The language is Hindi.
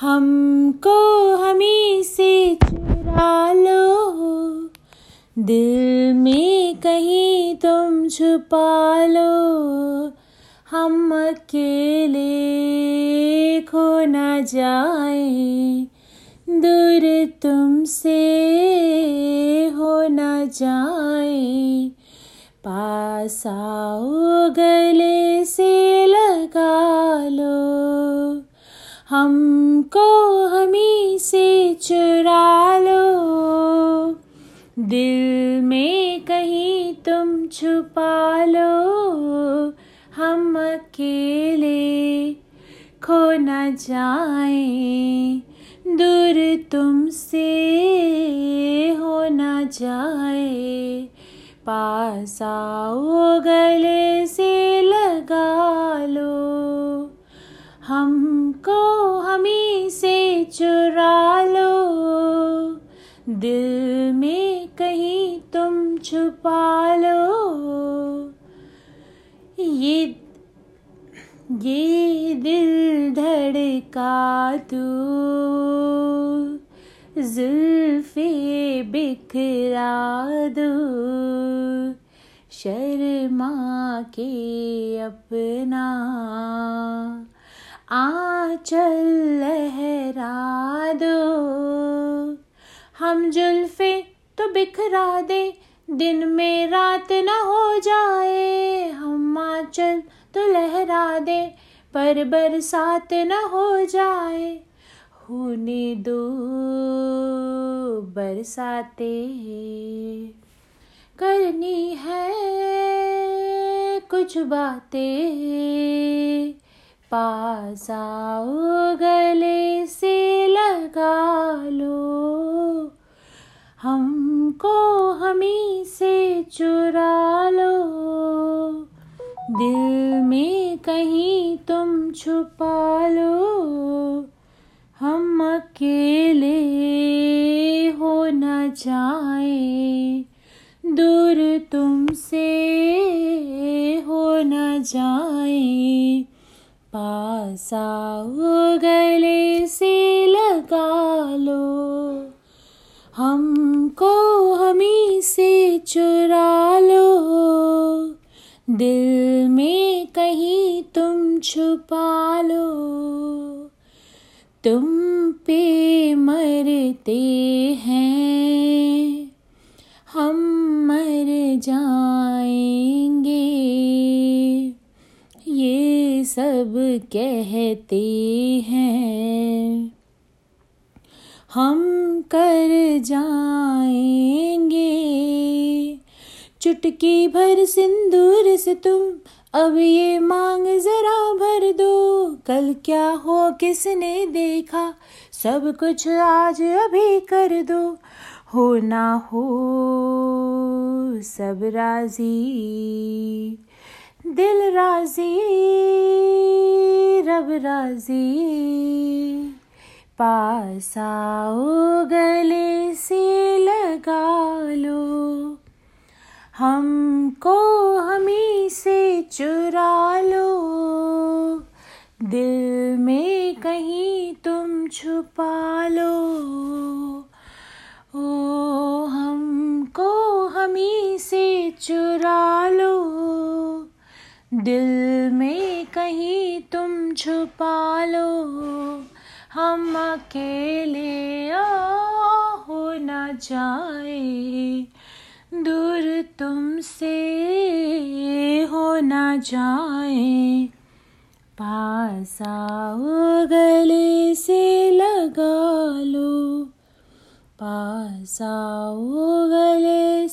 हमको हमी से चुरा लो। दिल में कहीं तुम छुपा लो। हम अकेले खो न जाए। दूर तुमसे हो न जाए। पास आओ गले हमको हमी से चुरा लो। दिल में कहीं तुम छुपा लो। हम अकेले खो न जाए। दूर तुमसे हो न जाए। पास आओ, गले से लगा लो। हमी दिल में कहीं तुम छुपा लो। ये ये दिल धड़का तू जुल्फे बिखरा दो। शर्मा के अपना। आंचल लहरा दो। हम जुल्फे तो बिखरा दे, दिन में रात न हो जाए। हम आंचल तो लहरा दे, पर बरसात न हो जाए। होने दो बरसाते। करनी है कुछ बातें। पास आओ गले दिल में कहीं तुम छुपा लो। हम अकेले हो न जाए। दूर तुमसे हो न जाए। पास गले से लगा लो। हमको हमी से चुरा दिल में कहीं तुम छुपा लो। तुम पे मरते हैं। हम मर जाएँगे। ये सब कहते हैं। हम कर जाएँगे चुटकी भर सिंदूर से तुम, अब ये मांग जरा भर दो। कल क्या हो, किसने देखा? सब कुछ आज अभी कर दो। हो ना हो, सब राज़ी। दिल राज़ी, रब राज़ी। पास आओ गले चुरा लो। दिल में कहीं तुम छुपा लो। ओ, हमको हमी से चुरा लो। दिल में कहीं तुम छुपा लो। हम अकेले हो न जाए। दूर तुमसे हो ना जाए पास आओ गले से लगा लो पास आओ गले